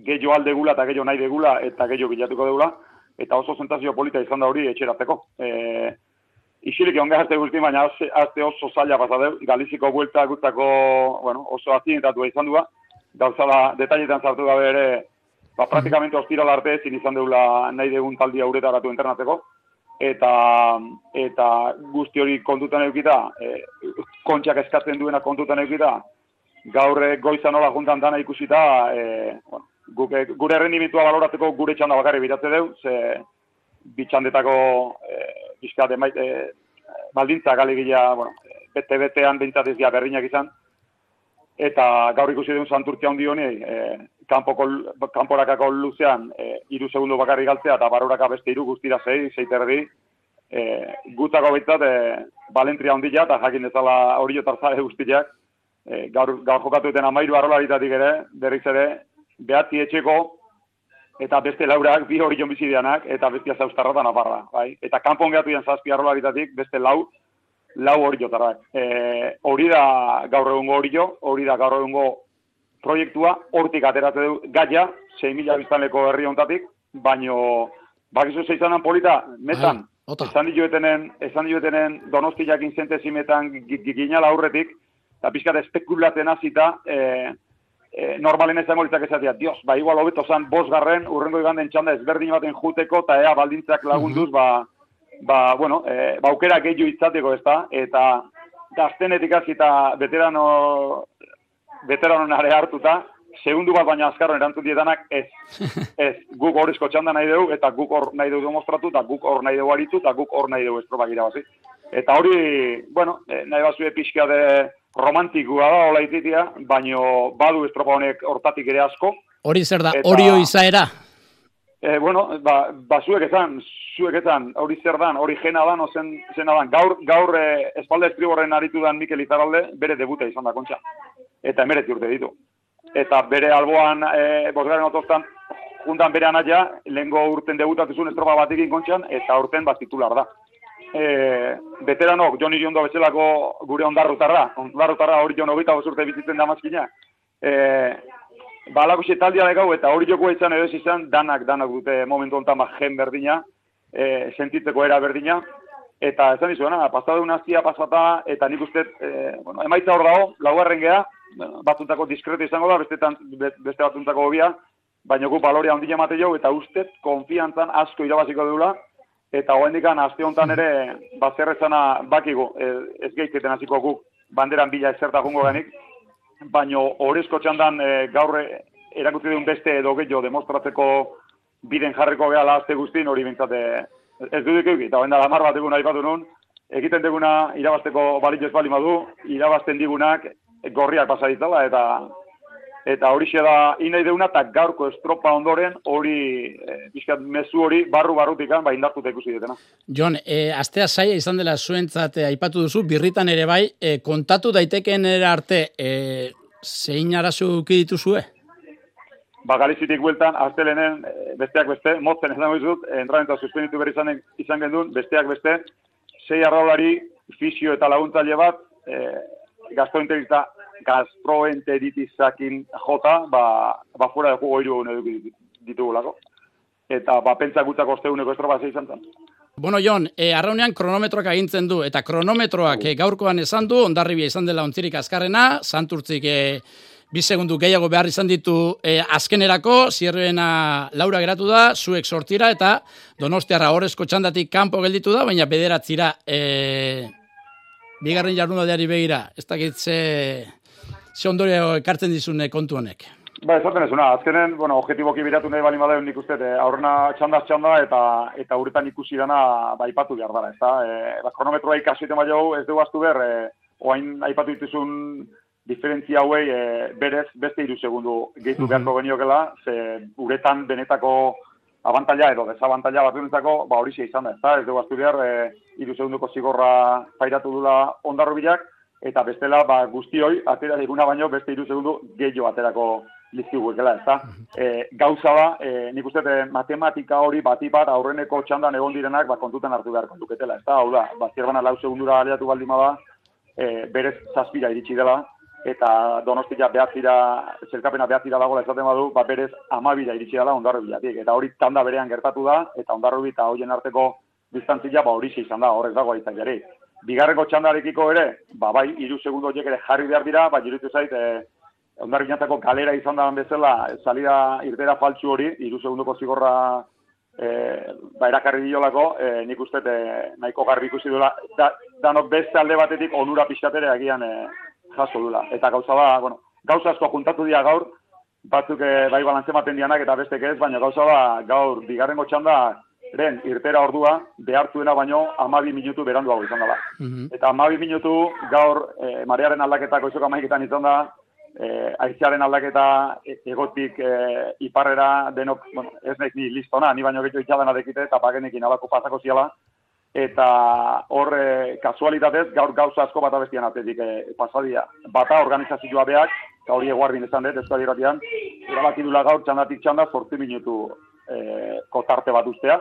gehiago alde gula eta gehiago nahi degula eta gehiago bilatuko deula, eta oso zentazio polita izan da hori etxeratzeko. E, Isilik egon gazte guzti, baina azte oso zaila pasateu. Galiziko buelta guztako, bueno, oso azientatu izan dua. Gauzala, detailetan zartu gabe ere, ba, praktikamente ostiral arte ezin izan deula nahi degun taldi auretaratu internatzeko. Eta, eta guzti hori kontutan eukita, e, kontxak eskatzen duena kontutan eukita, gaur goizan nola juntan dana ikusita, e, bueno, guke, gure rendimentua baloratzeko gure txanda bakarri biratze deu, ze bitxandetako e, de maite baldintza galegia, bueno, bete betean beintzat ez berrinak izan. Eta gaur ikusi duen santurtia handi honi, e, kanpoko kanporakako luzean e, 3 segundo bakarri galtzea eta baroraka beste 3 guztira 6, 6 terdi. E, gutako baitzat e, balentria handia eta jakin dezala hori jotarzale guztiak. E, gaur, gaur jokatu duten amairu arrolaritatik ere, berriz ere, behatzi etxeko eta beste laurak bi hori jon bizideanak, eta bestia zaustarra da naparra, bai? Eta kanpon gehatu jan zazpi arrolaritatik, beste lau, lau hori jotarrak. E, hori da gaur egungo hori jo, hori da gaur egungo proiektua, hortik aterate du gaia, 6 mila biztanleko herri ontatik, baino, bakizu zeizanan polita, metan, esan dioetenen, esan dioetenen donostiak inzentezimetan ginala aurretik, eta pixkat espekulatzen hasita, e, e, normalen ezango litzak esatia, dios, ba, igual hobeto zan, bos garren, urrengo iganden txanda ezberdin baten juteko, eta ea baldintzak lagunduz, ba, ba, bueno, e, ba, aukera gehiu izateko ez da, eta gaztenetik hasita veterano, veterano nare hartuta, segundu bat baina azkarro erantzun dietanak, ez, ez, guk horrezko txanda nahi dugu, eta guk hor nahi dugu demostratu, eta guk hor nahi dugu aritu, eta guk hor nahi dugu estropak irabazi. Eta hori, bueno, e, nahi bazue pixka de, romantikoa da, hola ititia, baino badu estropa honek hortatik ere asko. Hori zer da, hori izaera? E, bueno, ba, ba zuek ezan, zuek ezan, hori zer dan, hori jena dan, ozen zena dan. Gaur, gaur e, espalda estriborren aritu dan Mikel Izaralde, bere debuta izan da kontxa. Eta emereti urte ditu. Eta bere alboan, e, bosgaren otostan, juntan bere anaia, lehengo urten debutatu zuen estropa batekin kontxan, eta urten bat titular da e, veteranok Jon Iriondo bezalako gure ondarrutarra, ondarrutarra hori Jon Ogita bozurte bizitzen damazkina. E, balako taldia dekau, eta hori jokoa izan edo izan, danak, danak dute momentu honetan ba, jen berdina, e, sentitzeko era berdina, eta esan dizuena, pasatu unaztia pasata, eta nik uste, e, bueno, emaitza hor dago, laugarren geha, batzuntako diskreto izango da, beste, beste batzuntako hobia, baina gu baloria handia emate jo, eta uste, konfiantzan asko irabaziko dula, eta hoen dikan, aste honetan ere, bazerrezana bakigu, e, ez gehizketen hasiko guk, banderan bila ezerta jungo genik, baino horrezko txandan e, gaur erakutzi duen beste edo gehiago demostratzeko biden jarriko gehala azte guztin hori bintzate ez duduk eukit, eta benda lamar bat egun nahi batu nun, egiten deguna irabazteko balito ez bali madu, irabazten digunak gorriak pasa ditzala, eta eta hori da inai deuna, eta gaurko estropa ondoren hori, e, mezu hori, barru barrutikan, ba indartuta ikusi ditena. Jon, e, astea saia izan dela zuentzat e, aipatu duzu, birritan ere bai, e, kontatu daiteken ere arte, e, zein arazu dituzue? Ba, galizitik bueltan, astelenen, e, besteak beste, motzen ez dago izut, entramenta suspenitu berri izan, izan gendun, besteak beste, sei arraulari, fisio eta laguntzaile bat, e, gastroenterista gastroenteritisakin jota, ba, ba fuera de juego iru eduki ditugulako. Eta ba, pentsa gutzak osteuneko estropa izan zen. Bueno, Jon, e, arraunean kronometroak agintzen du, eta kronometroak e, gaurkoan esan du, ondarribia izan dela ontzirik azkarrena, santurtzik e, bi segundu gehiago behar izan ditu e, azkenerako, zierrena laura geratu da, zuek sortira, eta donostiarra horrezko txandatik kanpo gelditu da, baina bederatzira, e, bigarren jarnualdeari begira, ez dakit ze, ze ondorio ekartzen dizune kontu honek? Ba, esaten ez, azkenen, bueno, objetiboki biratu nahi bali madeu nik uste, eh, aurrena txandaz txanda eta eta uretan ikusi dana ba, ipatu behar dara, ez da? E, ba, kronometroa ikasi tema jau, ez dugu aztu behar, e, oain aipatu dituzun diferentzia hauei e, berez beste iru segundu gehitu beharko geniokela, ze uretan benetako abantaila edo desabantalla bat duentzako, ba hori izan da, ez da? Ez dugu aztu behar, e, iru segunduko zigorra pairatu dula ondarro bilak, eta bestela ba, guztioi atera diguna baino beste hiru segundu gehiago aterako lizkiguekela, ez da? E, gauza ba, e, nik uste matematika hori bati bat aurreneko txandan egon direnak ba, kontuten hartu behar kontuketela, ez da? Hau da, ba, zierbana lau segundura aliatu baldin bada, e, berez zazpira iritsi dela, eta donostia behatzira, zerkapena behatzira dagoela esaten badu, ba, berez amabira iritsi dela ondarro bilatik. Eta hori tanda berean gertatu da, eta ondarro eta hoien arteko distantzia, ba, hori izan da, horrek dago aitak jari bigarreko txandarekiko ere, ba, bai, iru segundo horiek ere jarri behar dira, ba, jirutu zait, e, ondarri galera izan da bezala, salida irtera faltsu hori, iru segundoko zigorra e, ba, erakarri diolako, e, nik uste e, nahiko garbi ikusi duela, da, danok beste alde batetik onura pixkatere agian e, jaso dula. Eta gauza ba, bueno, gauza asko juntatu dira gaur, batzuk e, bai balantze maten dianak eta bestek ez, baina gauza ba, gaur, bigarrengo txanda, ren irtera ordua behartuena baino amabi minutu berandu hau izan dela. Mhm. Eta amabi minutu gaur e, marearen aldaketa goizok amaiketan izan da, e, aiziaren aldaketa e, egotik e, iparrera denok, bueno, ez nahi ni listona, ni baino gehiago itxadena dekite, eta bagenekin alako pasako ziala, eta hor e, kasualitatez gaur gauza asko bat abestian atetik e, pasadia. Bata organizazioa beak, eta hori eguardin esan dut, ez da diratian, erabakidula gaur txandatik txanda, sorti minutu e, kotarte bat ustea,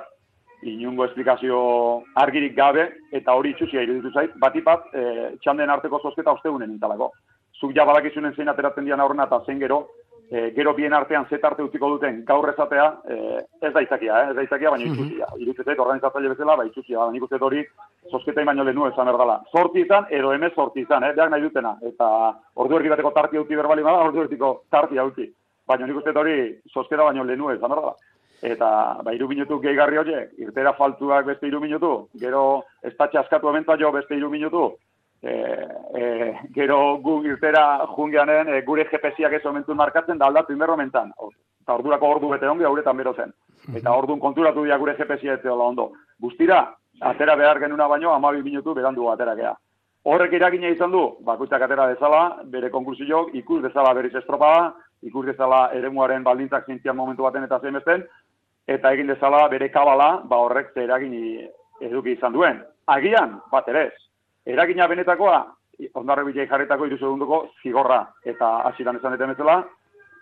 inungo esplikazio argirik gabe, eta hori itxusia iruditu zait, batipat, e, txanden arteko zozketa osteunen intalako. Zuk ja badakizunen zein ateratzen dian aurrena eta zen gero, e, gero bien artean zet arte utziko duten gaur ezatea, e, ez da izakia, eh? ez da izakia, baina itxusia. Mm -hmm. zait, organizatzaile bezala, ba itxusia, baina ikusten hori, zozketa baino lehenu esan erdala. Zorti izan, edo emez zorti izan, eh? behar nahi dutena. Eta ordu erdi bateko tarti hauti berbali bada, ordu erdiko tarti hauti. Baina nik uste hori, zozketa baino lehenu esan erdala eta ba hiru minutu gehigarri horiek irtera faltuak beste hiru minutu gero estatxe askatu hementza jo beste hiru minutu e, e, gero gu irtera jungianen e, gure GPSiak ez momentu markatzen da aldatu inberro mentan eta ordurako ordu bete ongi hauretan bero zen. Eta ordun konturatu dira gure GPSia ez ondo. Guztira atera behar genuna baino 12 minutu berandu aterakea horrek iragina izan du bakoitzak atera dezala bere konklusioak ikus dezala berriz estropada ikus dezala eremuaren baldintzak zientzian momentu baten eta zein besten, eta egin dezala bere kabala, ba horrek ze eragin eduki izan duen. Agian, bat ere ez, eragina benetakoa, ondarre bilei jarretako iru segunduko zigorra, eta hasieran esan deten bezala,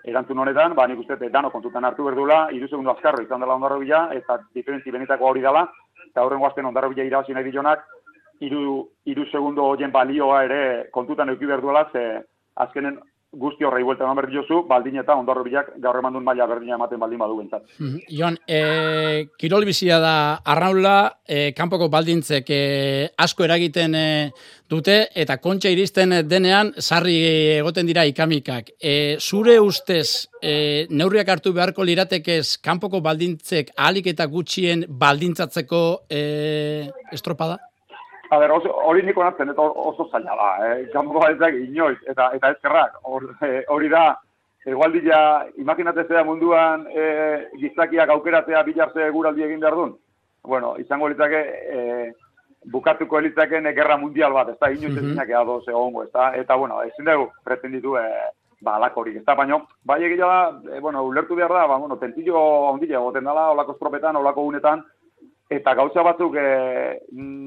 erantzun honetan, ba nik uste dano kontutan hartu berdula, iru segundu azkarro izan dela ondarro bila, eta diferentzi benetako hori dela, eta horren guazten ondarro bila irabazi nahi dilonak, iru, iru segundu horien balioa ere kontutan eduki berduela, ze azkenen guzti horrei buelta eman berdi jozu, baldin eta ondorro bilak gaur eman duen maila berdina ematen baldin badu bentsat. Mhm. Jon, e, kirol bizia da arraula, e, kanpoko baldintzek e, asko eragiten e, dute, eta kontxa iristen denean, sarri egoten dira ikamikak. E, zure ustez, e, neurriak hartu beharko liratekez, kanpoko baldintzek ahalik eta gutxien baldintzatzeko e, estropada? A ber, hori niko nazten, eta oso zaila da, eh? Kanpo ez da, inoiz, eta, eta ezkerrak, eh, hori da, egualdila, imaginatezea munduan e, gizakiak aukeratzea bilartze guraldi egin behar duen. Bueno, izango litzake, e, bukatuko elitzakeen gerra mundial bat, ez da, inoiz mm -hmm. ez doz egongo, ez da, eta, bueno, ezin dugu pretenditu, e, ba, alakorik, ez da, baina, bai egia da, e, bueno, ulertu behar da, ba, bueno, tentillo ondila, goten dala, olako estropetan, olako unetan, Eta gauza batzuk e,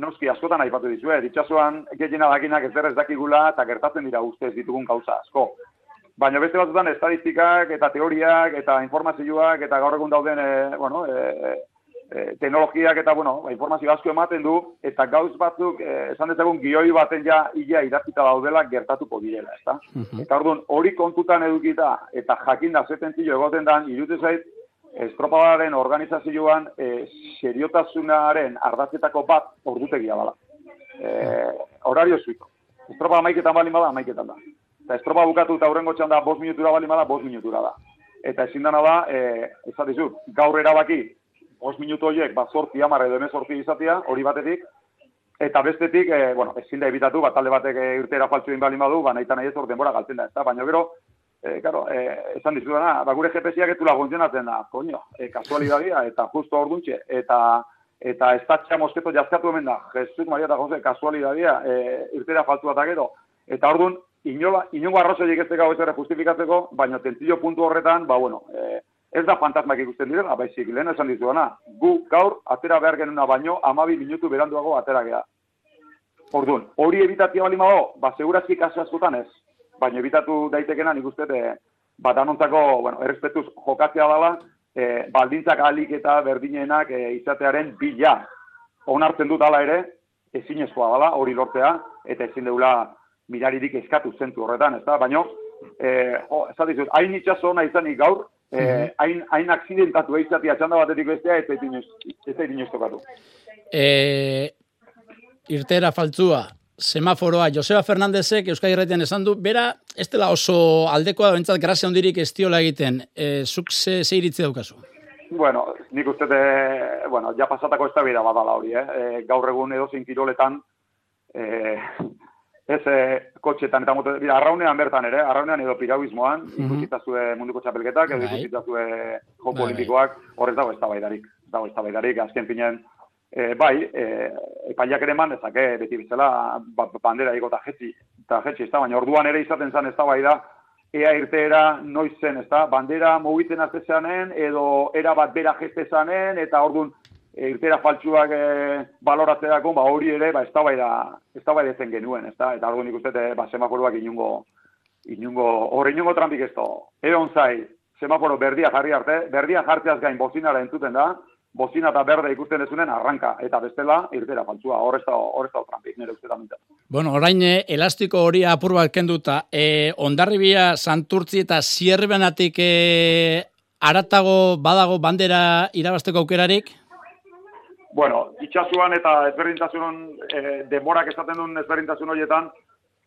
noski askotan aipatu dizu, eh? ditxasuan gehiena dakinak ez ez dakigula eta gertatzen dira ustez ditugun gauza asko. Baina beste batzutan estadistikak eta teoriak eta informazioak eta gaur egun dauden e, bueno, e, e, teknologiak eta bueno, informazio asko ematen du eta gauz batzuk e, esan dezagun gioi baten ja ia idatzita daudela gertatuko direla, ezta? Eta orduan hori kontutan edukita eta jakin da zetentzio egoten dan irute zait estropadaren organizazioan e, seriotasunaren ardazetako bat ordutegia bala. E, horario zuiko. Estropa maiketan bali bada, maiketan da. Eta estropa bukatu eta aurrengo txanda bost minutura bali bada, bost minutura da. Eta ezin dana da, e, ez dizu, gaur erabaki, bost minutu horiek, bat sorti amar edo sorti izatea, hori batetik, eta bestetik, e, bueno, ezin da ebitatu, bat talde batek e, irtera faltzu egin bali badu, ba, nahi eta nahi ez denbora galtzen da, ez da, baina gero, eh, claro, eh, esan dizudana, ba, gure GPS-iak ez funtzionatzen da, koño, eh, kasualidadia, eta justo orduntxe, eta eta estatxa mosketo jazkatu hemen da, Jesus Maria eta Jose, kasualidadia, eh, irtera faltu bat gero, eta orduan, inola, inongo arrozaiek ez tekau ez justifikatzeko, baina tentzio puntu horretan, ba, bueno, eh, ez da fantasmak ikusten direla, baizik, lehen esan dizudana, gu gaur, atera behar genuna baino, amabi minutu beranduago atera gea. Orduan, hori ebitatia bali mago, ba, segurazki kasu askotan ez, baina evitatu daitekena nik uste e, bat anontzako, bueno, errespetuz jokatzea dela, e, baldintzak alik eta berdinenak e, izatearen bila. Onartzen dut ala ere, ezin ezkoa dela, hori lortzea, eta ezin deula miraririk eskatu zentu horretan, ez da? Baina, e, oh, ez da dizut, hain itxaso nahi izanik gaur, e, hain, hain aksidentatu eizatia txanda batetik bestea, ez da inoz tokatu. E, irtera faltzua, semaforoa Joseba Fernandezek Euskadi Irratian esan du, bera, ez dela oso aldekoa bentsat grazia hondirik ez diola egiten. E, zuk ze, ze iritzi daukazu? Bueno, nik uste, de, bueno, ja pasatako ez da bida badala hori, eh? E, gaur egun edo kiroletan, e, ez e, kotxetan, eta moto, bida, arraunean bertan ere, arraunean edo pirauismoan, mm -hmm. ikusitazue munduko txapelketak, edo bai. ikusitazue joko bai, bai. olimpikoak, horrez dago ez da baidarik. Dago ez da baidarik, azken finen, E, bai, e, epaiak ere eman dezake, beti bizela, ba, bandera ego eta jetzi, eta jetzi, ez da, baina orduan ere izaten zen, ez da, bai da, ea irteera noiz zen, ez da, bandera mugitzen azte edo era bat bera jeste zanen, eta orduan e, irteera faltsuak e, baloratzea ba, hori ere, ba, ez da, bai da, ez da, bai dezen genuen, ez da, eta orduan ikustete, ba, semaforuak inungo, inungo, horre inungo trampik ez da, egon zai, semaforo berdia jarri arte, berdia jartzeaz gain bozinara entzuten da, bozina eta berde ikusten dezunen arranka, eta bestela, irtera faltzua, horrezta horrezta trampik, nire uste da Bueno, orain, eh, elastiko hori apur bat kenduta, e, ondarribia, santurtzi eta zierbenatik e, aratago badago bandera irabasteko aukerarik? Bueno, itxasuan eta ezberdintasunon e, demorak esaten duen ezberdintasun horietan,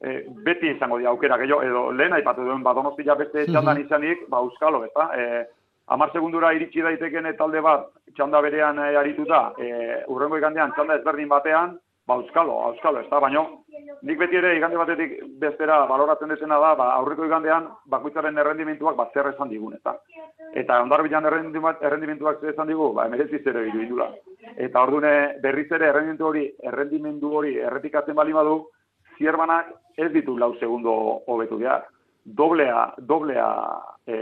e, beti izango dira aukera, edo lehen aipatu duen, badonostia beste txandan izanik, ba, euskalo, eta, e, Amar segundura iritsi daiteken talde bat txanda berean e, arituta, e, urrengo igandean txanda ezberdin batean, ba, euskalo, euskalo, ez da, baino, nik beti ere igande batetik bestera baloratzen desena da, ba, aurreko igandean bakoitzaren errendimentuak bat zer esan digun. Eta ondar bilan errendimentuak zer esan digu, ba, emeretzi zer egiru indula. Eta ordune berriz ere errendimentu hori, errendimendu hori errepikatzen bali badu, zierbanak ez ditu lau segundo hobetu behar. Doblea, doblea, e,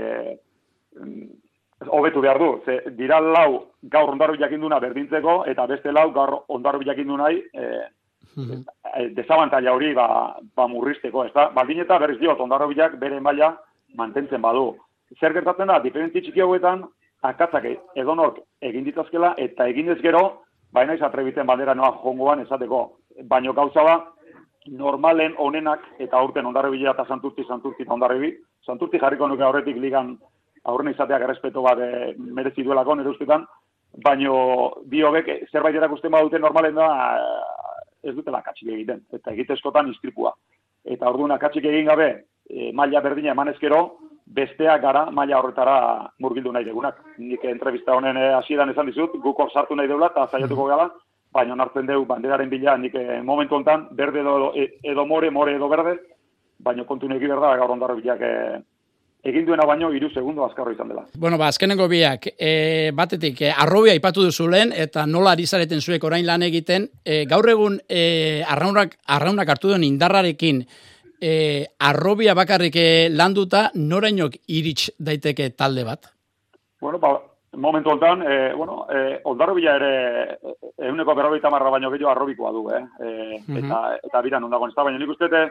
hobetu behar du, ze dira lau gaur ondarru jakinduna berdintzeko, eta beste lau gaur ondarru jakindu nahi, e, desabantalla hori ba, ba murrizteko, ez da? Baldin eta berriz diot, ondarru bere maila mantentzen badu. Zer gertatzen da, diferentzi txiki hauetan, akatzak edonork egin ditazkela, eta egin ez gero, baina izatrebiten bandera noa jongoan esateko. Baino gauza ba, normalen onenak eta aurten ondarribila eta santurti, santurti eta ondarribi. Santurti jarriko nuke aurretik ligan aurren izateak errespeto bat e, merezi duelako nire ustetan, baino bi zerbait erakusten badute normalen da eh, ez dutela katxik egiten, eta egitezkotan istripua. Eta orduan katxik egin gabe, e, maila berdina eman ezkero, besteak gara maila horretara murgildu nahi degunak. Nik entrevista honen hasieran esan dizut, guk hor sartu nahi deula eta zaiatuko gara, baina onartzen dugu banderaren bila, nik momentu hontan berde edo, edo more, more edo berde, baina kontu neki berda gaur ondarro bilak egin duena baino hiru segundo azkarro izan dela. Bueno, ba, azkenengo biak, e, batetik, e, arrobia ipatu duzu lehen, eta nola ari zareten zuek orain lan egiten, e, gaur egun e, arraunak, arraunak hartu duen indarrarekin, e, arrobia bakarrik e, landuta, norainok irits daiteke talde bat? Bueno, ba, momentu honetan, e, bueno, e, ondarrobia ere eguneko berrogeita marra baino gehiago arrobikoa du, eh? E, eta, eta biran ondagoen, ez da, baina nik uste,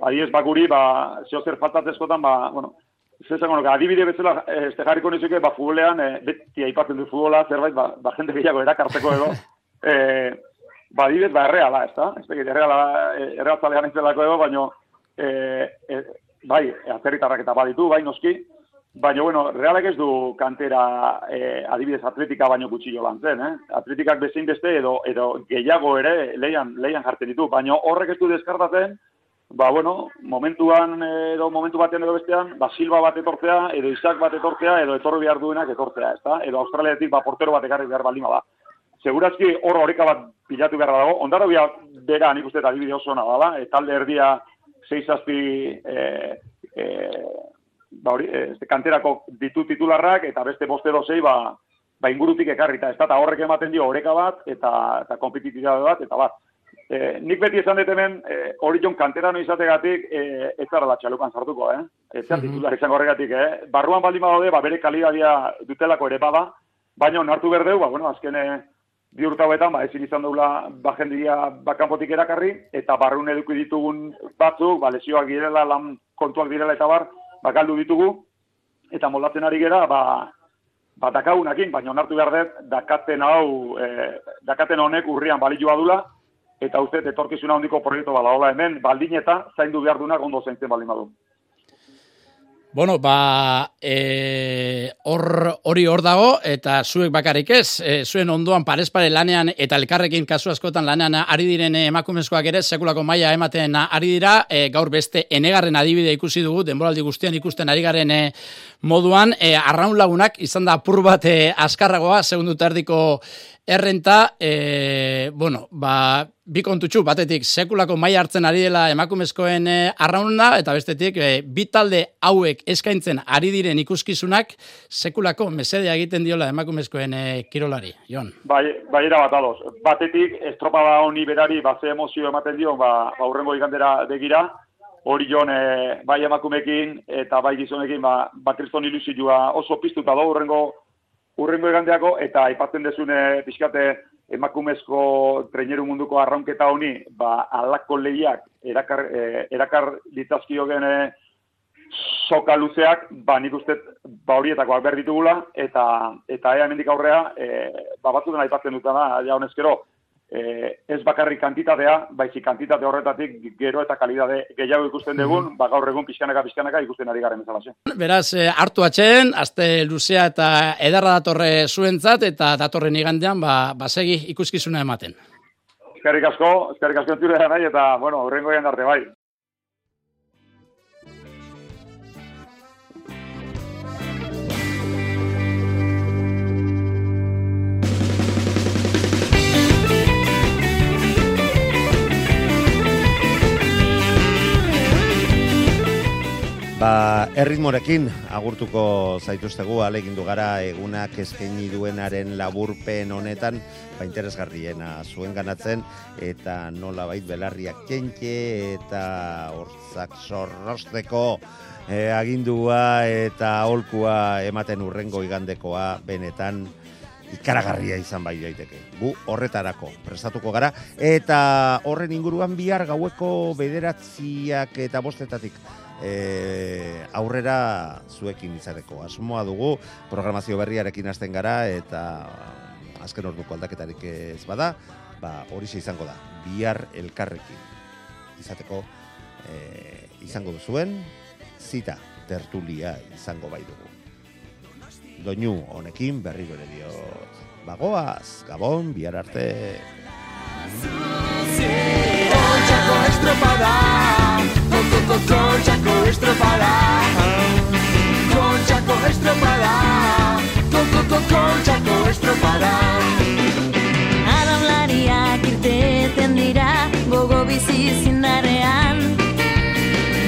Adiez bakuri, ba, zeo zer faltatzezkotan, ba, bueno, Zezan, bueno, adibide bezala, eh, este jarriko nizuke, ba, futbolean, e, beti aipatzen du futbola, zerbait, ba, ba jende gehiago erakarteko edo. e, ba, adibidez, ba, erreala, ez da? Ez da, erreala, erreala edo, baino, e, e, bai, atzerritarrak eta baditu, bai, noski, baina, bueno, realak ez du kantera e, adibidez atletika baino gutxillo lan zen, eh? Atletikak bezein beste edo, edo gehiago ere leian, leian jartzen ditu, baina horrek ez du deskartatzen, ba, bueno, momentuan edo momentu batean edo bestean, ba, Silva bat etortzea, edo Isaac bat etortzea, edo etorri behar duenak etortzea, ez da? Edo Australiatik, ba, portero bat ekarri behar baldima da. Segurazki hor horeka bat pilatu behar dago. Ondaro bia bera nik uste eta dibide oso dala, e, talde erdia zeizazpi e, e, ba, hori, e, kanterako ditu titularrak, eta beste boste dozei, ba, ba ingurutik ekarrita, ez da, horrek ematen dio horeka bat, eta, eta kompetitizabe bat, eta bat. E, nik beti esan dut hemen, e, hori jon kanterano izategatik, e, ez zara da txalukan sartuko, eh? Ez zara titular izango horregatik, eh? Barruan baldin badaude, ba, bere kalidadia dutelako ere bada, baina onartu berdeu, ba, bueno, azken bi urtauetan, ba, ezin izan dugula bajendia bakanpotik erakarri, eta barrun eduki ditugun batzuk, ba, lesioak direla, lan kontuak direla eta bar, ba, galdu ditugu, eta moldatzen ari gera, ba, ba, dakagunakin, baina onartu behar dut, dakaten hau, e, dakaten honek urrian balioa dula, eta uste etorkizuna handiko proiektu bada hola hemen baldin eta zaindu behar dunak ondo zaintzen baldin badu. Bueno, ba, e, hori hor dago, eta zuek bakarrik ez, e, zuen ondoan parespare lanean eta elkarrekin kasu askotan lanean ari diren emakumezkoak ere, sekulako maila ematen ari dira, e, gaur beste enegarren adibide ikusi dugu, denboraldi guztian ikusten ari garen e, moduan, e, arraun lagunak izan da apur bat e, askarragoa, segundu tardiko errenta, e, bueno, ba, bi kontutxu, batetik sekulako mai hartzen ari dela emakumezkoen e, arrauna, eta bestetik e, bi talde hauek eskaintzen ari diren ikuskizunak sekulako mesedea egiten diola emakumezkoen e, kirolari, Jon. Bai, bai era bat ados. Batetik, estropada honi berari, baze emozio ematen dio, ba, ba urrengo ikandera begira, hori jon e, bai emakumekin eta bai gizonekin, ba, ba kriston ilusioa oso piztuta da urrengo urrengo egandeako, eta aipatzen desune pixkate emakumezko traineru munduko arraunketa honi, ba, alako lehiak erakar, e, erakar ditazkio gene soka luzeak, ba, nik uste ba, horietakoak behar ditugula, eta, eta ea mendik aurrea, e, ba, batzuten aipatzen dutana, ja honezkero, eh, ez bakarrik kantitatea, baizik kantitate horretatik gero eta kalidade gehiago ikusten dugun, mm ba gaur egun pixkanaka pixkanaka ikusten ari garen bezala. Beraz, eh, hartu atxen, azte luzea eta edarra datorre zuentzat, eta datorren igandean, ba, basegi ikuskizuna ematen. Eskerrik asko, eskerrik asko entzure nahi, eta, bueno, horrengo arte bai. Ba, erritmorekin agurtuko zaituztegu alegindu gara egunak eskaini duenaren laburpen honetan ba interesgarriena zuen ganatzen eta nola bait belarriak txentxe eta hortzak zorrosteko e, agindua eta holkua ematen urrengo igandekoa benetan ikaragarria izan bai daiteke. Gu horretarako prestatuko gara eta horren inguruan bihar gaueko bederatziak eta bostetatik e, aurrera zuekin izareko. Asmoa dugu, programazio berriarekin hasten gara, eta azken orduko aldaketarik ez bada, ba, hori izango da, bihar elkarrekin. izateko e, izango zuen zita tertulia izango bai dugu. Doinu honekin berriro ere dio bagoaz, gabon, bihar arte. Kontxako estropada Koko kontxako estropada Kontxako estropada Koko kontxako estropada Adamlariak irteten dira gogo bizi zindarean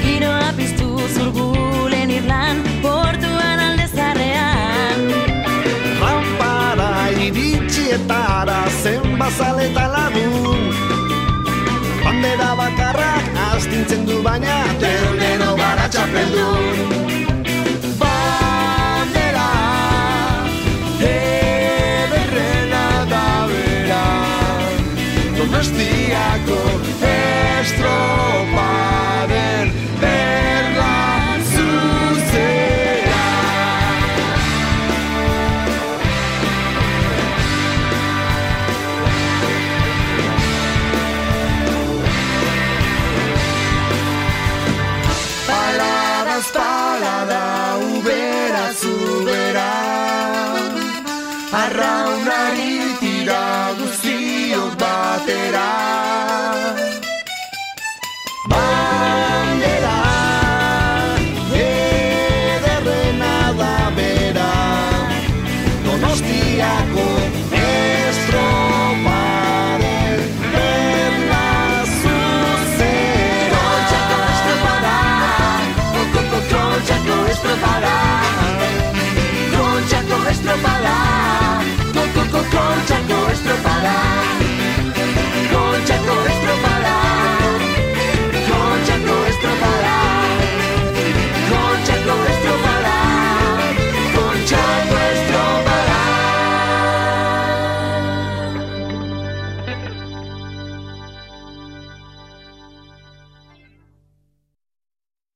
Giroa piztu zurgulen irlan portuan alde zarrean Rampara iritxietara zen bazaleta lagun Bandera bakarrak astintzen du baina Ternero gara